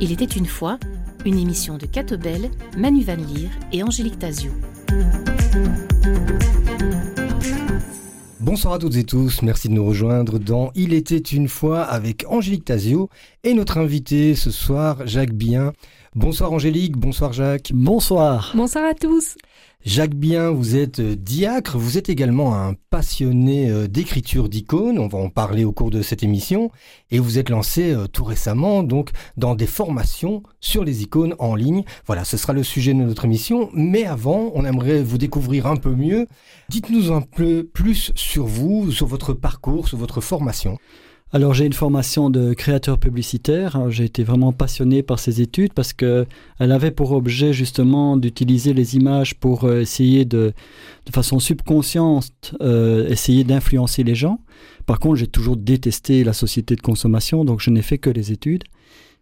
Il était une fois une émission de Catobel, Manu Van Leer et Angélique Tazio. Bonsoir à toutes et tous, merci de nous rejoindre dans Il était une fois avec Angélique Tazio et notre invité ce soir, Jacques Bien. Bonsoir Angélique, bonsoir Jacques. Bonsoir. Bonsoir à tous. Jacques Bien, vous êtes euh, diacre, vous êtes également un passionné euh, d'écriture d'icônes, on va en parler au cours de cette émission, et vous êtes lancé euh, tout récemment donc dans des formations sur les icônes en ligne. Voilà, ce sera le sujet de notre émission, mais avant, on aimerait vous découvrir un peu mieux. Dites-nous un peu plus sur vous, sur votre parcours, sur votre formation. Alors j'ai une formation de créateur publicitaire. J'ai été vraiment passionné par ces études parce que elle avait pour objet justement d'utiliser les images pour euh, essayer de, de façon subconsciente, euh, essayer d'influencer les gens. Par contre, j'ai toujours détesté la société de consommation, donc je n'ai fait que les études.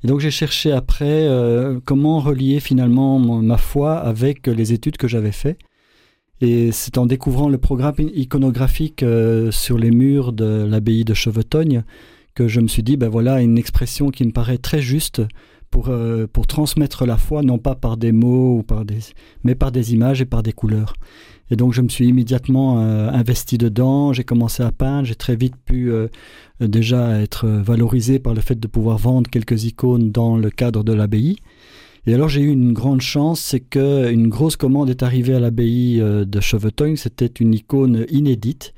Et donc j'ai cherché après euh, comment relier finalement ma foi avec les études que j'avais faites. Et c'est en découvrant le programme iconographique euh, sur les murs de l'abbaye de Chevetogne que je me suis dit, ben voilà, une expression qui me paraît très juste pour, euh, pour transmettre la foi, non pas par des mots, ou par des, mais par des images et par des couleurs. Et donc je me suis immédiatement euh, investi dedans, j'ai commencé à peindre, j'ai très vite pu déjà être valorisé par le fait de pouvoir vendre quelques icônes dans le cadre de l'abbaye. Et alors j'ai eu une grande chance, c'est qu'une grosse commande est arrivée à l'abbaye euh, de Chevetogne. C'était une icône inédite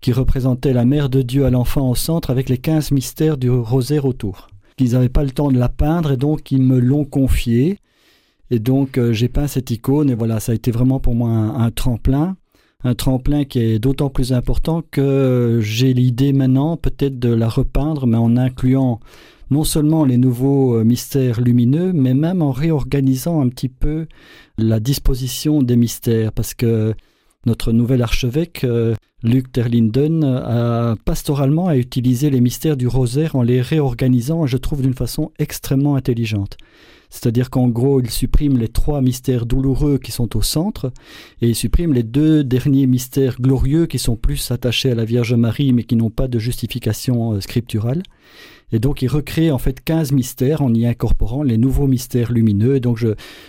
qui représentait la mère de Dieu à l'enfant au centre avec les 15 mystères du rosaire autour. Ils n'avaient pas le temps de la peindre et donc ils me l'ont confiée. Et donc euh, j'ai peint cette icône et voilà, ça a été vraiment pour moi un, un tremplin. Un tremplin qui est d'autant plus important que j'ai l'idée maintenant peut-être de la repeindre, mais en incluant non seulement les nouveaux euh, mystères lumineux, mais même en réorganisant un petit peu la disposition des mystères, parce que notre nouvel archevêque, euh, Luc Terlinden, a pastoralement utilisé les mystères du rosaire en les réorganisant, je trouve, d'une façon extrêmement intelligente. C'est-à-dire qu'en gros, il supprime les trois mystères douloureux qui sont au centre, et il supprime les deux derniers mystères glorieux qui sont plus attachés à la Vierge Marie, mais qui n'ont pas de justification euh, scripturale. Et donc il recrée en fait 15 mystères en y incorporant les nouveaux mystères lumineux. Et donc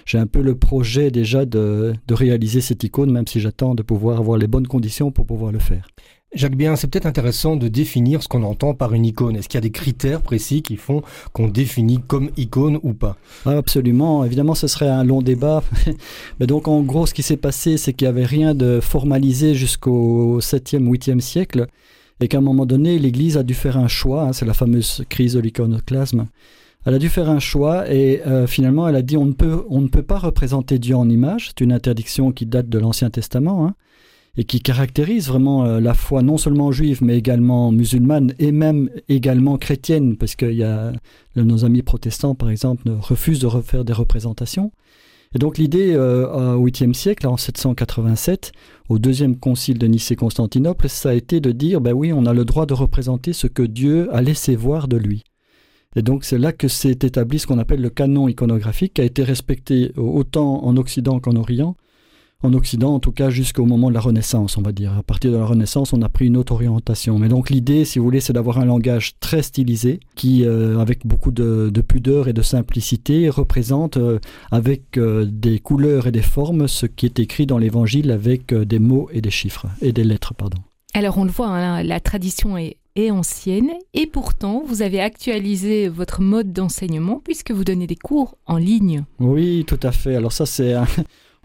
j'ai un peu le projet déjà de, de réaliser cette icône, même si j'attends de pouvoir avoir les bonnes conditions pour pouvoir le faire. Jacques Bien, c'est peut-être intéressant de définir ce qu'on entend par une icône. Est-ce qu'il y a des critères précis qui font qu'on définit comme icône ou pas? Ah, Absolument. Évidemment, ce serait un long débat. Mais donc, en gros, ce qui s'est passé, c'est qu'il n'y avait rien de formalisé jusqu'au 7e, 8e siècle et qu'à un moment donné, l'Église a dû faire un choix, hein, c'est la fameuse crise de l'iconoclasme, elle a dû faire un choix et euh, finalement elle a dit on ne, peut, on ne peut pas représenter Dieu en image, c'est une interdiction qui date de l'Ancien Testament hein, et qui caractérise vraiment euh, la foi non seulement juive mais également musulmane et même également chrétienne parce que y a, nos amis protestants par exemple refusent de refaire des représentations. Et donc l'idée euh, au 8e siècle, en 787, au deuxième concile de Nicée-Constantinople, ça a été de dire, ben oui, on a le droit de représenter ce que Dieu a laissé voir de lui. Et donc c'est là que s'est établi ce qu'on appelle le canon iconographique, qui a été respecté autant en Occident qu'en Orient, en Occident, en tout cas jusqu'au moment de la Renaissance, on va dire. À partir de la Renaissance, on a pris une autre orientation. Mais donc l'idée, si vous voulez, c'est d'avoir un langage très stylisé, qui, euh, avec beaucoup de, pudeur et de simplicité, représente euh, avec euh, des couleurs et des formes ce qui est écrit dans l'Évangile avec des mots et des chiffres, et des lettres, pardon. Alors on le voit, hein, la tradition est, est ancienne et pourtant vous avez actualisé votre mode d'enseignement puisque vous donnez des cours en ligne. Oui, tout à fait. Alors ça c'est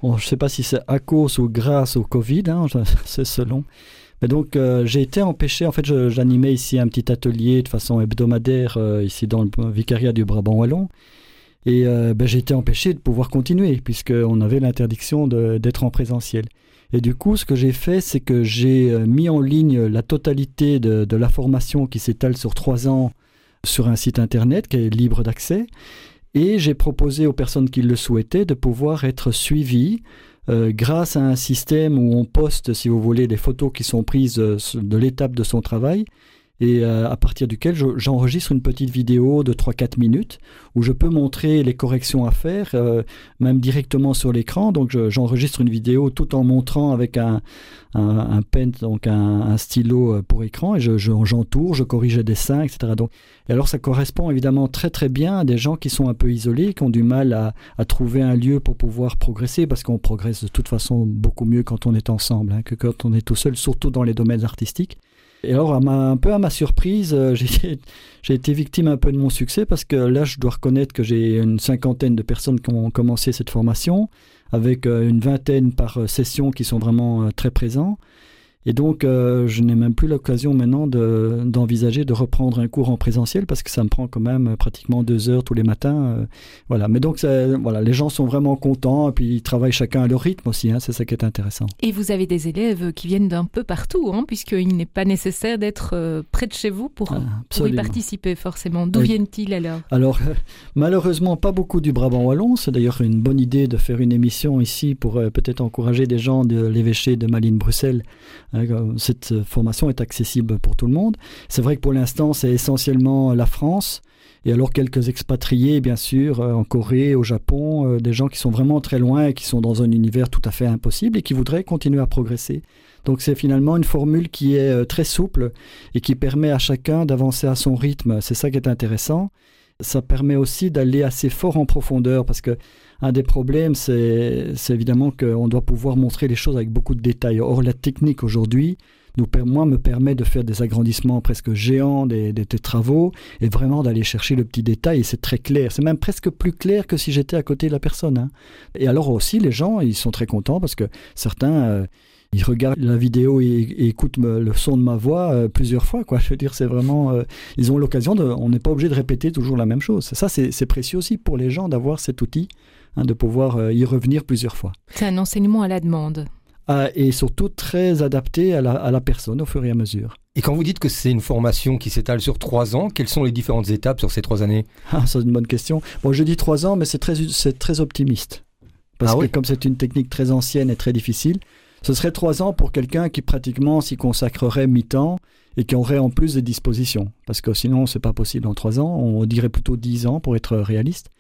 je ne sais pas si c'est à cause ou grâce au Covid, hein, c'est selon. Mais donc euh, j'ai été empêché, en fait j'animais ici un petit atelier de façon hebdomadaire euh, ici dans le vicariat du Brabant Wallon. Et euh, ben, j'ai été empêché de pouvoir continuer puisqu'on avait l'interdiction d'être en présentiel. Et du coup, ce que j'ai fait, c'est que j'ai mis en ligne la totalité de, de la formation qui s'étale sur trois ans sur un site internet qui est libre d'accès. Et j'ai proposé aux personnes qui le souhaitaient de pouvoir être suivies euh, grâce à un système où on poste, si vous voulez, des photos qui sont prises euh, de l'étape de son travail. Et euh, à partir duquel j'enregistre une petite vidéo de 3-4 minutes où je peux montrer les corrections à faire, euh, même directement sur l'écran. Donc j'enregistre une vidéo tout en montrant avec un, un, pen, donc un, stylo euh, pour écran, et j'entoure, je, je, corrige les dessins, etc. Donc, et alors ça correspond évidemment très très bien à des gens qui sont un peu isolés, qui ont du mal à, à trouver un lieu pour pouvoir progresser, parce qu'on progresse de toute façon beaucoup mieux quand on est ensemble hein, que quand on est tout seul, surtout dans les domaines artistiques. Et alors, un peu à ma surprise, euh, j'ai été victime un peu de mon succès parce que là, je dois reconnaître que j'ai une cinquantaine de personnes qui ont commencé cette formation, avec euh, une vingtaine par euh, session qui sont vraiment très présents. Et donc, euh, je n'ai même plus l'occasion maintenant d'envisager de, reprendre un cours en présentiel parce que ça me prend quand même pratiquement deux heures tous les matins. Euh, voilà. Mais donc, voilà, les gens sont vraiment contents et puis ils travaillent chacun à leur rythme aussi. Hein, c'est ça qui est intéressant. Et vous avez des élèves qui viennent d'un peu partout, hein, puisqu'il n'est pas nécessaire d'être euh, près de chez vous pour, pour y participer forcément. D'où viennent-ils alors? Alors, malheureusement, pas beaucoup du Brabant Wallon. C'est d'ailleurs une bonne idée de faire une émission ici pour peut-être encourager des gens de l'évêché de Malines-Bruxelles cette formation est accessible pour tout le monde. C'est vrai que pour l'instant, c'est essentiellement la France. Et alors quelques expatriés, bien sûr, euh, en Corée, au Japon, euh, des gens qui sont vraiment très loin et qui sont dans un univers tout à fait impossible et qui voudraient continuer à progresser. Donc c'est finalement une formule qui est euh, très souple et qui permet à chacun d'avancer à son rythme. C'est ça qui est intéressant. Ça permet aussi d'aller assez fort en profondeur parce que un des problèmes, c'est évidemment qu'on doit pouvoir montrer les choses avec beaucoup de détails. Or, la technique aujourd'hui, moi, me permet de faire des agrandissements presque géants des, travaux et vraiment d'aller chercher le petit détail. Et c'est très clair. C'est même presque plus clair que si j'étais à côté de la personne. Hein. Et alors aussi, les gens, ils sont très contents parce que certains... Euh, ils regardent la vidéo et, écoutent le son de ma voix euh, plusieurs fois. Quoi. Je veux dire, c'est vraiment, euh, ils ont l'occasion de, on n'est pas obligé de répéter toujours la même chose. Ça, c'est précieux aussi pour les gens d'avoir cet outil Hein, de pouvoir euh, y revenir plusieurs fois. C'est un enseignement à la demande. Ah, et surtout très adapté à la, personne au fur et à mesure. Et quand vous dites que c'est une formation qui s'étale sur trois ans, quelles sont les différentes étapes sur ces trois années? Ah, C'est une bonne question. Bon, je dis trois ans, mais c'est très, très optimiste. Parce ah que comme c'est une technique très ancienne et très difficile, ce serait trois ans pour quelqu'un qui pratiquement s'y consacrerait mi-temps et qui aurait en plus des dispositions. Parce que sinon, c'est pas possible en trois ans. On dirait plutôt dix ans pour être réaliste.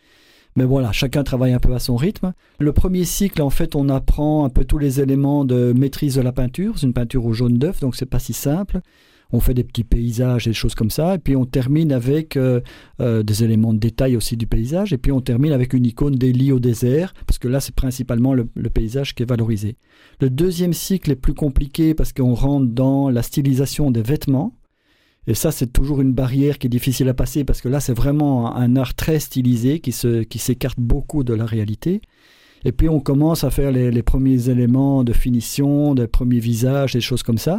Mais voilà, chacun travaille un peu à son rythme. Le premier cycle, en fait, on apprend un peu tous les éléments de maîtrise de la peinture. C'est une peinture au jaune d'œuf, donc c'est pas si simple. On fait des petits paysages et des choses comme ça. Et puis on termine avec euh, euh, des éléments de détail aussi du paysage. Et puis on termine avec une icône d'Élie au désert, parce que là, c'est principalement le, le paysage qui est valorisé. Le deuxième cycle est plus compliqué parce qu'on rentre dans la stylisation des vêtements. Et ça, c'est toujours une barrière qui est difficile à passer parce que là, c'est vraiment un art très stylisé qui, se, qui s'écarte beaucoup de la réalité. Et puis, on commence à faire les, les premiers éléments de finition, des premiers visages, des choses comme ça.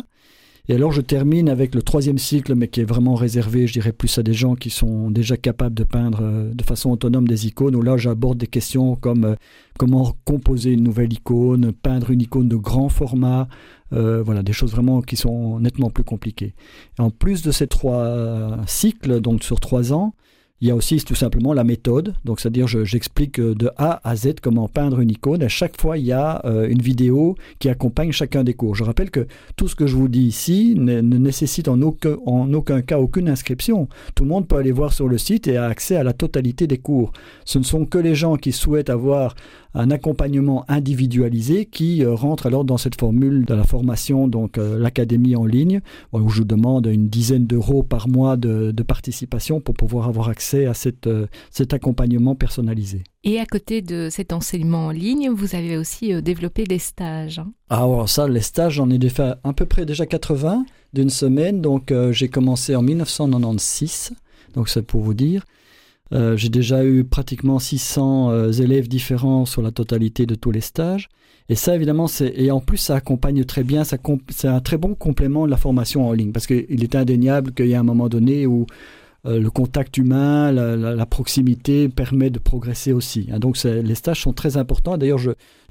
Et alors je termine avec le troisième cycle, mais qui est vraiment réservé, je dirais, plus à des gens qui sont déjà capables de peindre euh, de façon autonome des icônes, où là j'aborde des questions comme euh, comment composer une nouvelle icône, peindre une icône de grand format, euh, voilà, des choses vraiment qui sont nettement plus compliquées. en plus de ces trois cycles, donc sur trois ans, il y a aussi tout simplement la méthode, donc c'est-à-dire j'explique euh, de A à Z comment peindre une icône. À chaque fois, il y a euh, une vidéo qui accompagne chacun des cours. Je rappelle que tout ce que je vous dis ici ne, nécessite en aucun, cas aucune inscription. Tout le monde peut aller voir sur le site et a accès à la totalité des cours. Ce ne sont que les gens qui souhaitent avoir un accompagnement individualisé qui euh, rentre alors dans cette formule de la formation, donc euh, l'académie en ligne, où je demande une dizaine d'euros par mois de, participation pour pouvoir avoir accès à cette, euh, cet accompagnement personnalisé. Et à côté de cet enseignement en ligne, vous avez aussi développé des stages. Hein. Ah, alors ça, les stages, j'en ai fait à peu près déjà 80 d'une semaine. Donc j'ai commencé en 1996, donc c'est pour vous dire. Euh, j'ai déjà eu pratiquement 600 euh, élèves différents sur la totalité de tous les stages. Et ça, évidemment, c'est et en plus, ça accompagne très bien. C'est un très bon complément de la formation en ligne parce qu'il est indéniable qu'il y a un moment donné où euh, le contact humain, la, proximité permet de progresser aussi. Hein. donc les stages sont très importants. D'ailleurs,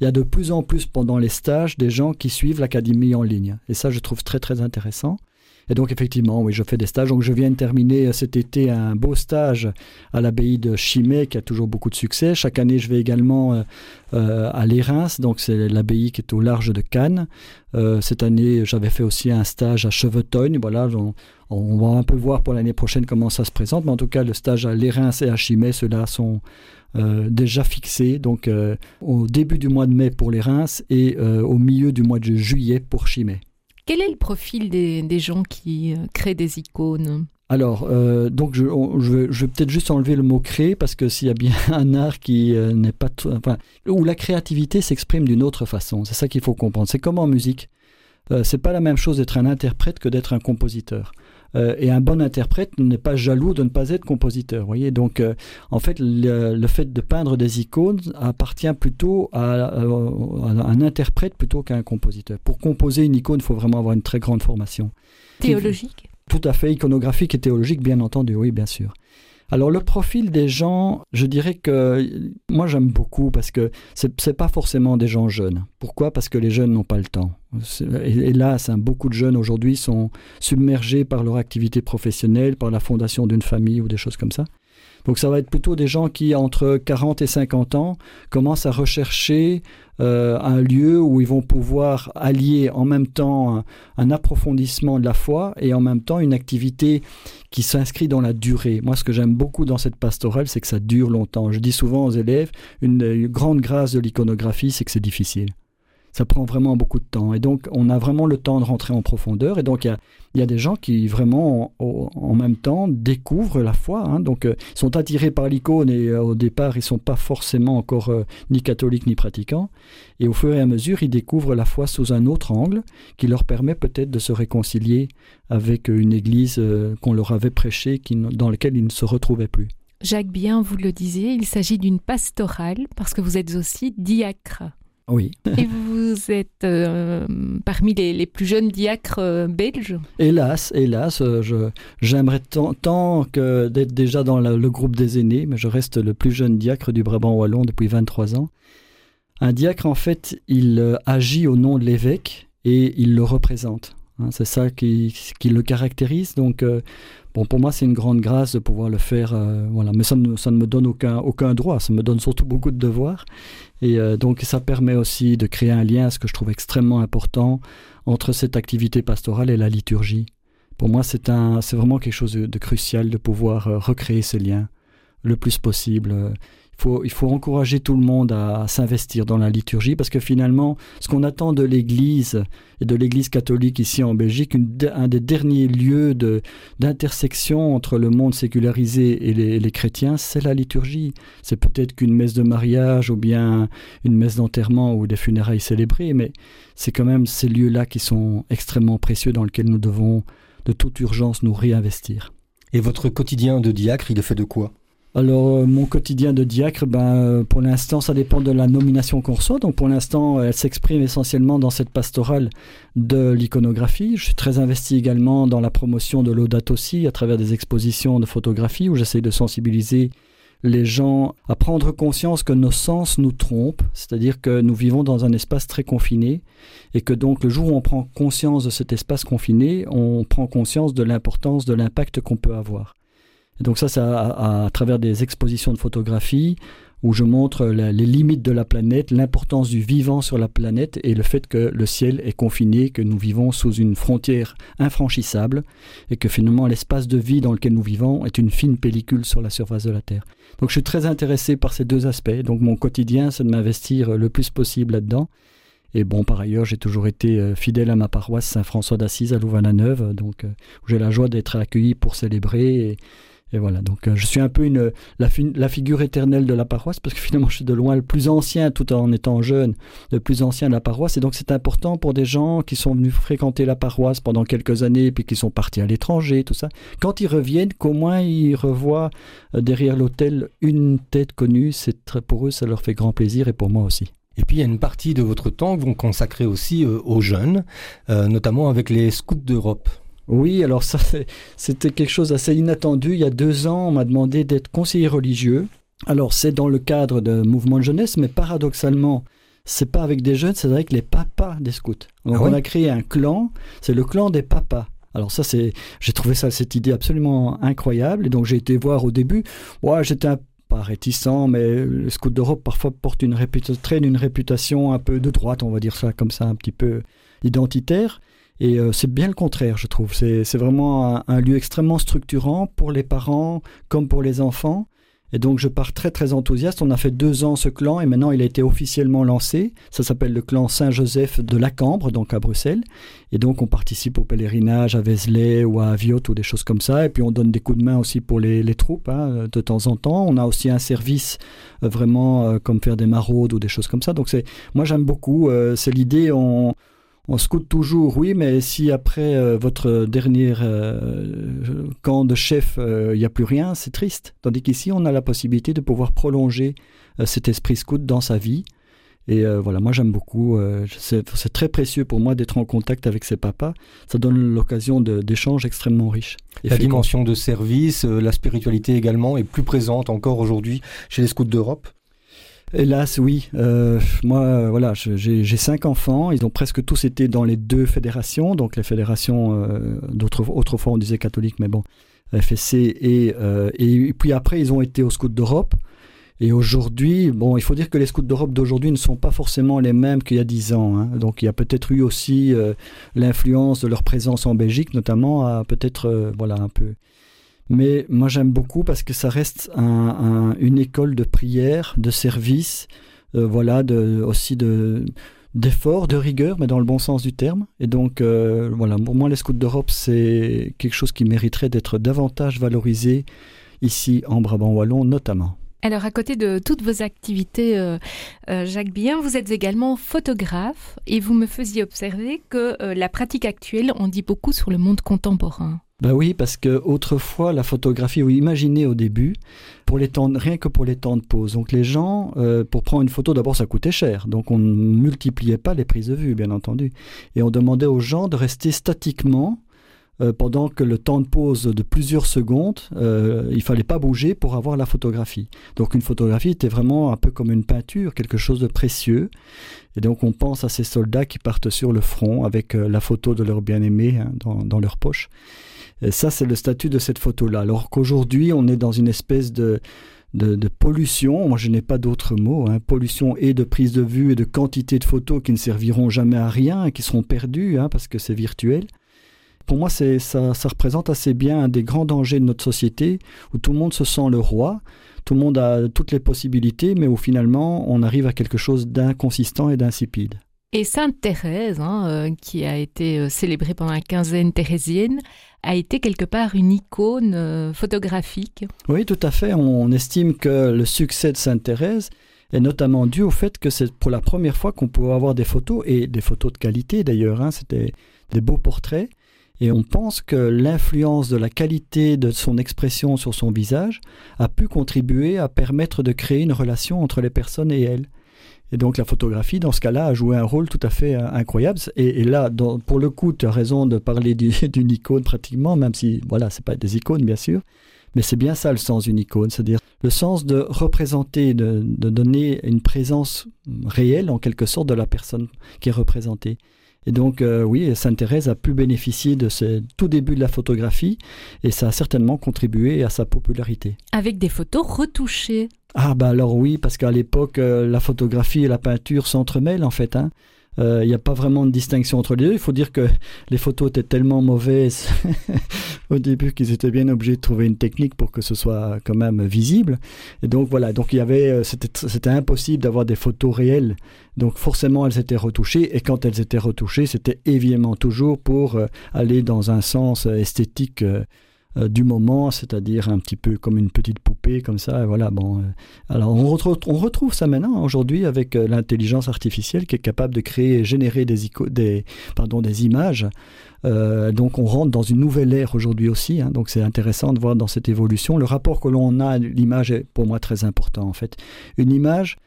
il y a de plus en plus pendant les stages des gens qui suivent l'académie en ligne. Et ça, je trouve très très intéressant. Et donc effectivement, oui, je fais des stages. Donc je viens de terminer cet été un beau stage à l'abbaye de Chimay qui a toujours beaucoup de succès. Chaque année, je vais également à l'Érins, donc c'est l'abbaye qui est au large de Cannes. cette année, j'avais fait aussi un stage à Cheveteuil. Voilà, on va un peu voir pour l'année prochaine comment ça se présente, mais en tout cas, le stage à l'Érins et à Chimay, ceux-là sont euh, déjà fixés. Donc, euh, au début du mois de mai pour les Reims et euh, au milieu du mois de juillet pour Chimay. Quel est le profil des, gens qui créent des icônes alors, donc je, vais peut-être juste enlever le mot créer parce que s'il y a bien un art qui n'est pas, enfin, où la créativité s'exprime d'une autre façon, c'est ça qu'il faut comprendre. C'est comme en musique. c'est pas la même chose d'être un interprète que d'être un compositeur. Euh, et un bon interprète n'est pas jaloux de ne pas être compositeur. Voyez Donc, euh, en fait, le, fait de peindre des icônes appartient plutôt à, un interprète plutôt qu'à un compositeur. Pour composer une icône, il faut vraiment avoir une très grande formation. Théologique? Tout à fait, iconographique et théologique, bien entendu, oui, bien sûr. Alors le profil des gens, je dirais que moi j'aime beaucoup parce que c'est n'est pas forcément des gens jeunes. Pourquoi? Parce que les jeunes n'ont pas le temps. Hélas, beaucoup de jeunes aujourd'hui sont submergés par leur activité professionnelle, par la fondation d'une famille ou des choses comme ça. Donc ça va être plutôt des gens qui, entre 40 et 50 ans, commencent à rechercher euh, un lieu où ils vont pouvoir allier en même temps un, approfondissement de la foi et en même temps une activité qui s'inscrit dans la durée. Moi, ce que j'aime beaucoup dans cette pastorale, c'est que ça dure longtemps. Je dis souvent aux élèves, une grande grâce de l'iconographie, c'est que c'est difficile ça prend vraiment beaucoup de temps. Et donc, on a vraiment le temps de rentrer en profondeur. Et donc, il y a, des gens qui vraiment, en, même temps, découvrent la foi. Hein. Donc, euh, ils sont attirés par l'icône et euh, au départ, ils ne sont pas forcément encore euh, ni catholiques ni pratiquants. Et au fur et à mesure, ils découvrent la foi sous un autre angle qui leur permet peut-être de se réconcilier avec une église qu'on leur avait prêchée, dans laquelle ils ne se retrouvaient plus. Jacques Bien, vous le disiez, il s'agit d'une pastorale parce que vous êtes aussi diacre. Oui. Et vous êtes euh, parmi les, plus jeunes diacres euh, belges? Hélas, hélas, euh, je, j'aimerais tant, que d'être déjà dans le groupe des aînés, mais je reste le plus jeune diacre du Brabant wallon depuis 23 ans. Un diacre, en fait, il agit au nom de l'évêque et il le représente. Hein. c'est ça qui, qui, le caractérise. Donc, bon, pour moi, c'est une grande grâce de pouvoir le faire. voilà, mais ça ne, ça ne me donne aucun, aucun droit. Ça me donne surtout beaucoup de devoirs. Et euh, donc ça permet aussi de créer un lien, ce que je trouve extrêmement important, entre cette activité pastorale et la liturgie. Pour moi, c'est vraiment quelque chose de, crucial de pouvoir euh, recréer ce lien le plus possible il faut encourager tout le monde à, s'investir dans la liturgie parce que finalement, ce qu'on attend de l'Église et de l'Église catholique ici en Belgique, un des derniers lieux d'intersection entre le monde sécularisé et les, chrétiens, c'est la liturgie. C'est peut-être qu'une messe de mariage ou bien une messe d'enterrement ou des funérailles célébrées, mais c'est quand même ces lieux-là qui sont extrêmement précieux dans lesquels nous devons de toute urgence nous réinvestir. Et votre quotidien de diacre, il est fait de quoi? Alors, euh, mon quotidien de diacre, ben, euh, pour l'instant, ça dépend de la nomination qu'on reçoit. Donc, pour l'instant, elle s'exprime essentiellement dans cette pastorale de l'iconographie. Je suis très investi également dans la promotion de l'audat aussi, à travers des expositions de photographie où j'essaie de sensibiliser les gens à prendre conscience que nos sens nous trompent, c'est-à-dire que nous vivons dans un espace très confiné et que donc le jour où on prend conscience de cet espace confiné, on prend conscience de l'importance de l'impact qu'on peut avoir donc ça, c'est à, travers des expositions de photographie où je montre les limites de la planète, l'importance du vivant sur la planète et le fait que le ciel est confiné, que nous vivons sous une frontière infranchissable et que finalement l'espace de vie dans lequel nous vivons est une fine pellicule sur la surface de la Terre. Donc je suis très intéressé par ces deux aspects. Donc mon quotidien, c'est de m'investir le plus possible là-dedans. Et bon, par ailleurs, j'ai toujours été euh, fidèle à ma paroisse Saint-François d'Assise à Louvain-la-Neuve, donc euh, où j'ai la joie d'être accueilli pour célébrer et, et voilà, donc euh, je suis un peu la, figure éternelle de la paroisse parce que finalement je suis de loin le plus ancien tout en étant jeune, le plus ancien de la paroisse. Et donc c'est important pour des gens qui sont venus fréquenter la paroisse pendant quelques années puis qui sont partis à l'étranger, tout ça. Quand ils reviennent, qu'au moins ils revoient euh, derrière l'hôtel une tête connue, c'est très, pour eux ça leur fait grand plaisir et pour moi aussi. Et puis il y a une partie de votre temps que vous consacrez aussi euh, aux jeunes, notamment avec les scouts d'Europe. Oui, alors ça, c'était quelque chose d'assez inattendu. Il y a deux ans, on m'a demandé d'être conseiller religieux. Alors, c'est dans le cadre d'un mouvement de jeunesse, mais paradoxalement, c'est pas avec des jeunes, c'est avec les papas des scouts. Donc, ah on a créé un clan, c'est le clan des papas. Alors ça, c'est, j'ai trouvé ça, cette idée absolument incroyable. Et donc j'ai été voir au début. Ouais, j'étais un pas réticent, mais le scout d'Europe parfois porte une réputation, traîne une réputation un peu de droite, on va dire ça comme ça, un petit peu identitaire. Et euh, c'est bien le contraire, je trouve. C'est vraiment un, lieu extrêmement structurant pour les parents comme pour les enfants. Et donc je pars très très enthousiaste. On a fait deux ans ce clan et maintenant il a été officiellement lancé. Ça s'appelle le clan Saint-Joseph de la Cambre, donc à Bruxelles. Et donc on participe au pèlerinage à Vézelay ou à Aviot ou des choses comme ça. Et puis on donne des coups de main aussi pour les, troupes hein, de temps en temps. On a aussi un service euh, vraiment euh, comme faire des maraudes ou des choses comme ça. Donc moi j'aime beaucoup. c'est l'idée. On scoute toujours, oui, mais si après euh, votre dernier euh, camp de chef, euh, il n'y a plus rien, c'est triste. Tandis qu'ici, on a la possibilité de pouvoir prolonger cet esprit scout dans sa vie. Et voilà, moi j'aime beaucoup. c'est très précieux pour moi d'être en contact avec ses papas. Ça donne l'occasion d'échanges extrêmement riches. La dimension de service, la spiritualité également est plus présente encore aujourd'hui chez les scouts d'Europe. Hélas, oui. Euh, moi, euh, voilà, j'ai cinq enfants. Ils ont presque tous été dans les deux fédérations, donc les fédérations euh, d'autres autrefois on disait catholiques, mais bon, FSC et et puis après ils ont été aux Scouts d'Europe. Et aujourd'hui, bon, il faut dire que les scouts d'Europe d'aujourd'hui ne sont pas forcément les mêmes qu'il y a dix ans. Hein. Donc il y a peut-être eu aussi l'influence de leur présence en Belgique, notamment, à peut-être, voilà, un peu mais moi j'aime beaucoup parce que ça reste une école de prière, de service, euh, voilà, aussi de d'effort, de rigueur, mais dans le bon sens du terme. Et donc, euh, voilà, pour moi, les scouts d'Europe, c'est quelque chose qui mériterait d'être davantage valorisé ici en Brabant Wallon, notamment. Alors, à côté de toutes vos activités, euh, Jacques Bien, vous êtes également photographe et vous me faisiez observer que la pratique actuelle en dit beaucoup sur le monde contemporain. Ben oui, parce que autrefois la photographie, vous imaginez au début, pour les temps, rien que pour les temps de pause. Donc les gens, euh, pour prendre une photo, d'abord ça coûtait cher, donc on ne multipliait pas les prises de vue, bien entendu, et on demandait aux gens de rester statiquement euh, pendant que le temps de pause de plusieurs secondes, euh, il fallait pas bouger pour avoir la photographie. Donc une photographie était vraiment un peu comme une peinture, quelque chose de précieux. Et donc on pense à ces soldats qui partent sur le front avec la photo de leur bien-aimé hein, dans, dans leur poche. Et ça, c'est le statut de cette photo-là. Alors qu'aujourd'hui, on est dans une espèce de, de, pollution, moi je n'ai pas d'autre mot, hein. pollution et de prise de vue et de quantité de photos qui ne serviront jamais à rien et qui seront perdues hein, parce que c'est virtuel. Pour moi, ça, ça représente assez bien un des grands dangers de notre société où tout le monde se sent le roi, tout le monde a toutes les possibilités, mais où finalement on arrive à quelque chose d'inconsistant et d'insipide. Et Sainte Thérèse, hein, euh, qui a été euh, célébrée pendant la quinzaine thérésienne, a été quelque part une icône euh, photographique. Oui, tout à fait. On estime que le succès de Sainte Thérèse est notamment dû au fait que c'est pour la première fois qu'on pouvait avoir des photos, et des photos de qualité d'ailleurs, hein, c'était des beaux portraits. Et on pense que l'influence de la qualité de son expression sur son visage a pu contribuer à permettre de créer une relation entre les personnes et elle. Et donc la photographie, dans ce cas-là, a joué un rôle tout à fait euh, incroyable. Et, là, pour le coup, tu as raison de parler d'une icône pratiquement, même si, voilà, c'est pas des icônes, bien sûr. Mais c'est bien ça le sens d'une icône, c'est-à-dire le sens de représenter, de, donner une présence réelle, en quelque sorte, de la personne qui est représentée. Et donc, euh, oui, Sainte Thérèse a pu bénéficier de ce tout début de la photographie et ça a certainement contribué à sa popularité. Avec des photos retouchées. Ah bah alors oui, parce qu'à l'époque, euh, la photographie et la peinture s'entremêlent en fait. Hein. Euh, il n'y a pas vraiment de distinction entre les deux. Il faut dire que les photos étaient tellement mauvaises au début qu'ils étaient bien obligés de trouver une technique pour que ce soit quand même visible. Et donc voilà, donc il y avait, euh, c'était impossible d'avoir des photos réelles. Donc forcément, elles étaient retouchées. Et quand elles étaient retouchées, c'était évidemment toujours pour euh, aller dans un sens esthétique. Du moment, c'est-à-dire un petit peu comme une petite poupée, comme ça. voilà, bon. alors on retrouve, ça maintenant aujourd'hui avec l'intelligence artificielle qui est capable de créer générer des, images. Euh, donc on rentre dans une nouvelle ère aujourd'hui aussi. Hein. donc c'est intéressant de voir dans cette évolution. Le rapport que l'on a à l'image est pour moi très important en fait. Une image,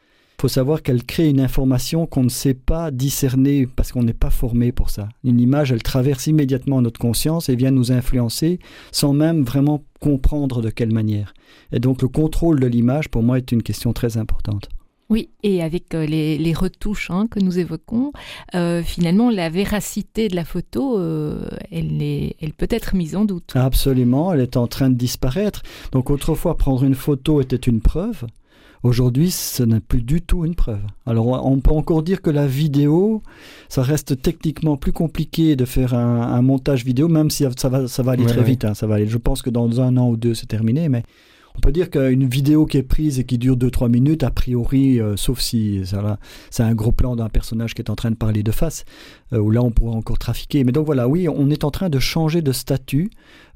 faut savoir qu'elle crée une information qu'on ne sait pas discerner parce qu'on n'est pas formé pour ça. Une image, elle traverse immédiatement notre conscience et vient nous influencer sans même vraiment comprendre de quelle manière. Et donc le contrôle de l'image, pour moi, est une question très importante. Oui, et avec euh, les, retouches hein, que nous évoquons, euh, finalement, la véracité de la photo, euh, elle, est, elle peut être mise en doute. Absolument, elle est en train de disparaître. Donc autrefois, prendre une photo était une preuve. Aujourd'hui, ce n'est plus du tout une preuve. Alors, on peut encore dire que la vidéo, ça reste techniquement plus compliqué de faire un, montage vidéo, même si ça va, ça va aller très vite. Hein, ça va aller. Je pense que dans un an ou deux, c'est terminé, mais on peut dire qu'une vidéo qui est prise et qui dure 2-3 minutes, a priori, euh, sauf si c'est un gros plan d'un personnage qui est en train de parler de face, où là on pourrait encore trafiquer. Mais donc voilà, oui, on est en train de changer de statut,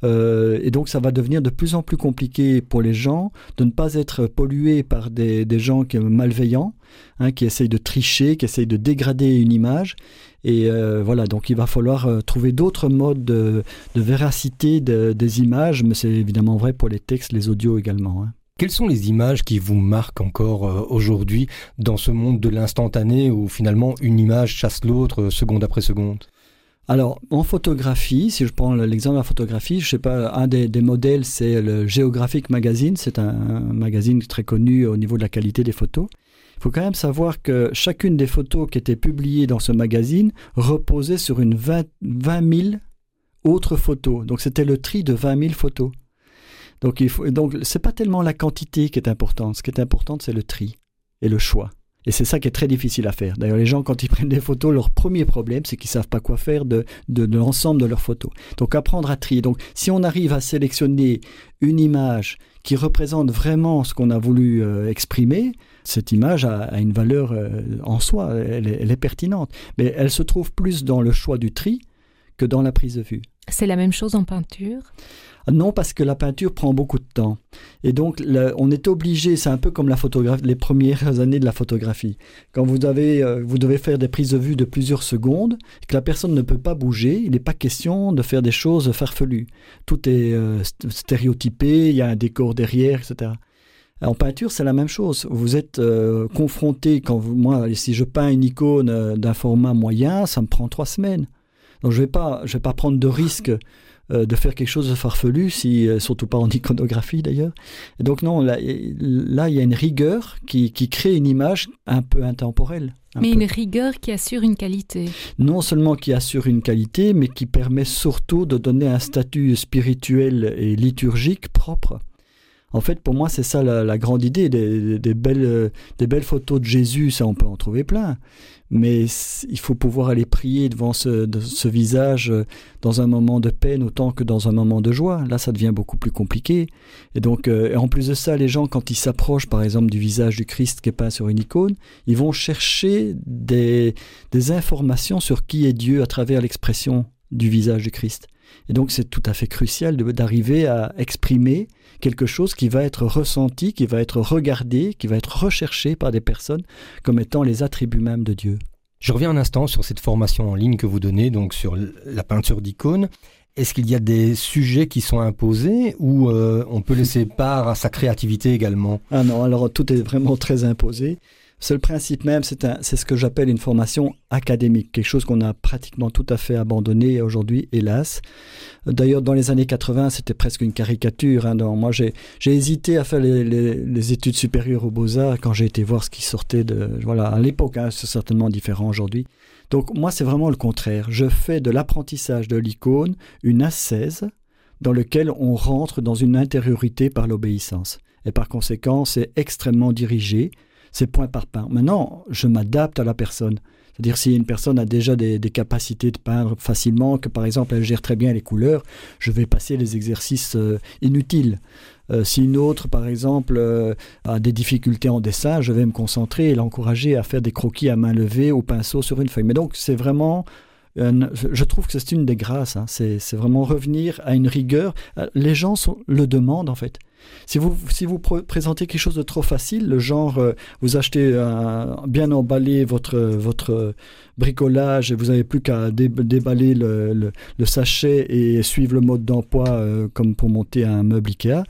euh, et donc ça va devenir de plus en plus compliqué pour les gens de ne pas être pollués par des, des gens qui, malveillants, hein, qui essayent de tricher, qui essayent de dégrader une image. Et euh, voilà, donc il va falloir euh, trouver d'autres modes de, véracité des images, mais c'est évidemment vrai pour les textes, les audios également. Hein. Quelles sont les images qui vous marquent encore euh, aujourd'hui dans ce monde de l'instantané où finalement une image chasse l'autre seconde après seconde? Alors, en photographie, si je prends l'exemple de la photographie, je sais pas, un des, modèles, c'est le Geographic Magazine. C'est un, magazine très connu au niveau de la qualité des photos. Il faut quand même savoir que chacune des photos qui étaient publiées dans ce magazine reposait sur une 20, 000 autres photos. Donc c'était le tri de 20 000 photos. Donc il faut, donc c'est pas tellement la quantité qui est importante. Ce qui est important, c'est le tri et le choix. Et c'est ça qui est très difficile à faire. D'ailleurs, les gens, quand ils prennent des photos, leur premier problème, c'est qu'ils savent pas quoi faire de, de, de l'ensemble de leurs photos. Donc, apprendre à trier. Donc, si on arrive à sélectionner une image qui représente vraiment ce qu'on a voulu euh, exprimer, cette image a, une valeur euh, en soi, elle est, pertinente. Mais elle se trouve plus dans le choix du tri que dans la prise de vue. C'est la même chose en peinture? Non, parce que la peinture prend beaucoup de temps. Et donc, on est obligé, c'est un peu comme la photographie, les premières années de la photographie. Quand vous, avez, euh, vous devez faire des prises de vue de plusieurs secondes, que la personne ne peut pas bouger, il n'est pas question de faire des choses farfelues. Tout est euh, stéréotypé, il y a un décor derrière, etc. En peinture, c'est la même chose. Vous êtes euh, confronté, quand moi, si je peins une icône d'un format moyen, ça me prend trois semaines. Donc je ne vais, pas, je vais pas prendre de risque euh, de faire quelque chose de farfelu, si, surtout pas en iconographie d'ailleurs. donc non, là, là, il y a une rigueur qui, qui crée une image un peu intemporelle. mais une rigueur qui assure une qualité. Non seulement qui assure une qualité, mais qui permet surtout de donner un statut spirituel et liturgique propre en fait, pour moi, c'est ça la, grande idée. Des, belles, euh, des belles photos de Jésus, ça, on peut en trouver plein. Mais il faut pouvoir aller prier devant ce, visage euh, dans un moment de peine autant que dans un moment de joie. Là, ça devient beaucoup plus compliqué. Et donc, euh, en plus de ça, les gens, quand ils s'approchent, par exemple, du visage du Christ qui est peint sur une icône, ils vont chercher des informations sur qui est Dieu à travers l'expression du visage du Christ. Et donc c'est tout à fait crucial d'arriver à exprimer quelque chose qui va être ressenti, qui va être regardé, qui va être recherché par des personnes comme étant les attributs mêmes de Dieu. Je reviens un instant sur cette formation en ligne que vous donnez, donc sur la peinture d'icônes. Est-ce qu'il y a des sujets qui sont imposés ou euh, on peut laisser part à sa créativité également? Ah non, alors tout est vraiment très imposé. C'est le principe même, c'est ce que j'appelle une formation académique, quelque chose qu'on a pratiquement tout à fait abandonné aujourd'hui, hélas. D'ailleurs, dans les années 80, c'était presque une caricature. Hein, moi, j'ai hésité à faire les, études supérieures aux beaux-arts quand j'ai été voir ce qui sortait de... Voilà, à l'époque, hein, c'est certainement différent aujourd'hui. Donc moi, c'est vraiment le contraire. Je fais de l'apprentissage de l'icône une ascèse dans lequel on rentre dans une intériorité par l'obéissance. Et par conséquent, c'est extrêmement dirigé, c'est point par point. Maintenant, je m'adapte à la personne. C'est-à-dire si une personne a déjà des, capacités de peindre facilement, que par exemple elle gère très bien les couleurs, je vais passer les exercices euh, inutiles. Euh, si une autre, par exemple, euh, a des difficultés en dessin, je vais me concentrer et l'encourager à faire des croquis à main levée au pinceau sur une feuille. Mais donc c'est vraiment je trouve que c'est une des grâces. Hein. C'est vraiment revenir à une rigueur. Les gens le demandent en fait. Si vous, présentez quelque chose de trop facile, le genre euh, vous achetez bien emballé votre, votre bricolage et vous n'avez plus qu'à déballer le, sachet et suivre le mode d'emploi euh, comme pour monter un meuble Ikea,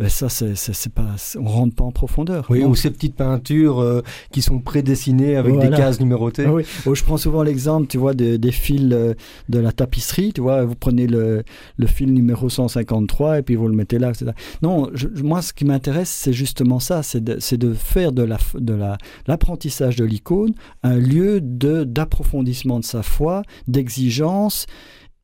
ben ça, c'est, c'est, pas, on rentre pas en profondeur. Oui, ou ces petites peintures euh, qui sont prédessinées avec des cases numérotées. Oui, oh, je prends souvent l'exemple, tu vois, des fils euh, de la tapisserie, tu vois, vous prenez le, le fil numéro 153 et puis vous le mettez là, etc. Non, moi, ce qui m'intéresse, c'est justement ça, c'est de, c'est de faire de, la, de la, l'apprentissage de l'icône un lieu de, d'approfondissement de sa foi, d'exigence,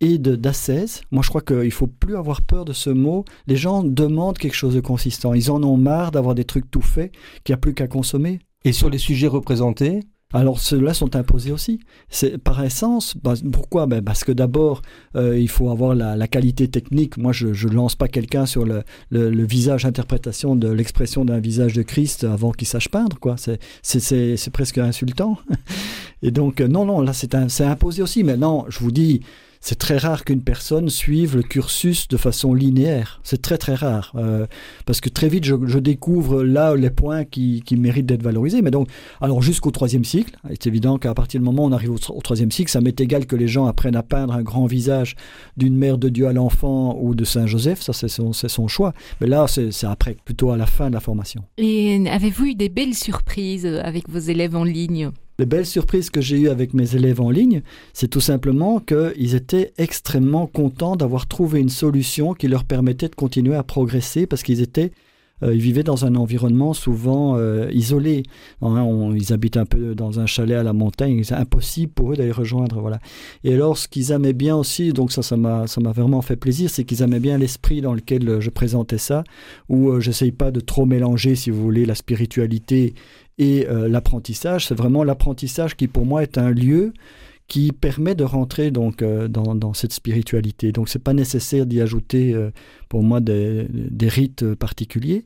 et d'assaise. Moi, je crois qu'il ne faut plus avoir peur de ce mot. Les gens demandent quelque chose de consistant. Ils en ont marre d'avoir des trucs tout faits, qu'il n'y a plus qu'à consommer. Et sur les sujets représentés? Alors ceux-là sont imposés aussi. C'est par essence. Bah, pourquoi? Ben Parce que d'abord, euh, il faut avoir la, qualité technique. Moi, je ne lance pas quelqu'un sur le, le, visage, interprétation de l'expression d'un visage de Christ avant qu'il sache peindre. quoi. C'est presque insultant. Et donc, euh, non, non, là, c'est imposé aussi. Mais non, je vous dis, c'est très rare qu'une personne suive le cursus de façon linéaire. C'est très très rare. Euh, parce que très vite, je, découvre là les points qui, méritent d'être valorisés. Mais donc, alors jusqu'au troisième cycle, c'est évident qu'à partir du moment où on arrive au, troisième cycle, ça m'est égal que les gens apprennent à peindre un grand visage d'une mère de Dieu à l'enfant ou de Saint Joseph. Ça, c'est son, son, choix. Mais là, c'est après, plutôt à la fin de la formation. Et avez-vous eu des belles surprises avec vos élèves en ligne? Les belles surprises que j'ai eues avec mes élèves en ligne, c'est tout simplement qu'ils étaient extrêmement contents d'avoir trouvé une solution qui leur permettait de continuer à progresser parce qu'ils étaient euh, ils vivaient dans un environnement souvent euh, isolé. Hein, ils habitent un peu dans un chalet à la montagne. C'est impossible pour eux d'aller rejoindre. Voilà. Et alors, ce qu'ils aimaient bien aussi, donc ça, ça m'a, ça m'a vraiment fait plaisir, c'est qu'ils aimaient bien l'esprit dans lequel je présentais ça, où euh, j'essaye pas de trop mélanger, si vous voulez, la spiritualité et euh, l'apprentissage, c'est vraiment l'apprentissage qui pour moi est un lieu qui permet de rentrer donc euh, dans, cette spiritualité. Donc c'est pas nécessaire d'y ajouter euh, pour moi des, rites particuliers.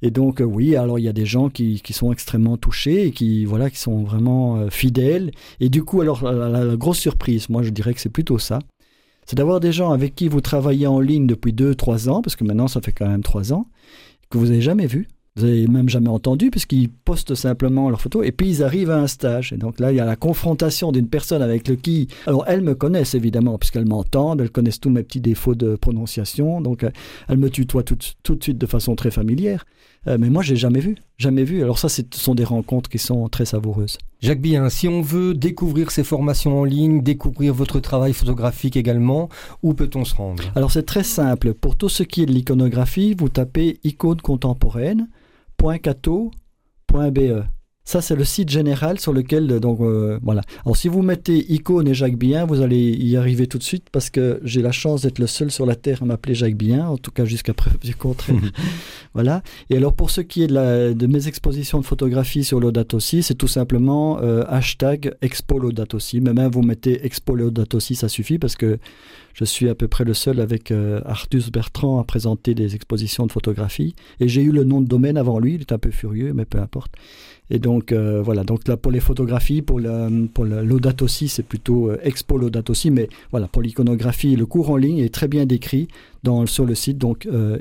Et donc oui, alors il y a des gens qui, sont extrêmement touchés et qui voilà qui sont vraiment fidèles. Et du coup alors la, grosse surprise, moi je dirais que c'est plutôt ça. C'est d'avoir des gens avec qui vous travaillez en ligne depuis 2-3 ans, parce que maintenant ça fait quand même 3 ans, que vous n'avez jamais vu vous n'avez même jamais entendu, puisqu'ils postent simplement leurs photos, et puis ils arrivent à un stage. Et donc là, il y a la confrontation d'une personne avec le qui... Alors, elles me connaissent, évidemment, puisqu'elles m'entendent, elles connaissent tous mes petits défauts de prononciation, donc euh, elles me tutoient tout, tout de suite de façon très familière. Euh, mais moi, j'ai jamais vu, jamais vu. Alors ça, ce sont des rencontres qui sont très savoureuses. Jacques Bien, si on veut découvrir ces formations en ligne, découvrir votre travail photographique également, où peut-on se rendre? Alors c'est très simple. Pour tout ce qui est de l'iconographie, vous tapez icône contemporaine www.cato.be. Ça, c'est le site général sur lequel, donc euh, voilà. Alors, si vous mettez icône et Jacques Bien, vous allez y arriver tout de suite parce que j'ai la chance d'être le seul sur la Terre à m'appeler Jacques Bien, en tout cas jusqu'à preuve du contraire. voilà. Et alors, pour ce qui est de, la, de mes expositions de photographie sur l'Audate aussi, c'est tout simplement euh, hashtag Expo l'Audate aussi. Mais même vous mettez Expo l'Audate aussi, ça suffit parce que je suis à peu près le seul avec euh, Artus Bertrand à présenter des expositions de photographie. Et j'ai eu le nom de domaine avant lui, il est un peu furieux, mais peu importe. Et donc euh, voilà, donc là pour les photographies, pour l'Audate aussi, c'est plutôt euh, Expo l'Audate aussi, mais voilà, pour l'iconographie, le cours en ligne est très bien décrit sur le site, donc euh,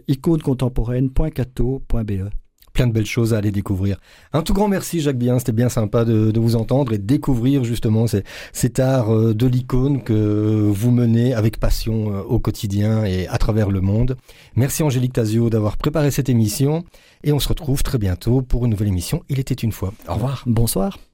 plein de belles choses à aller découvrir. Un tout grand merci Jacques Bien, c'était bien sympa de, vous entendre et de découvrir justement cet art euh, de l'icône que vous menez avec passion euh, au quotidien et à travers le monde. Merci Angélique Tazio d'avoir préparé cette émission et on se retrouve très bientôt pour une nouvelle émission Il était une fois. Au revoir. Bonsoir.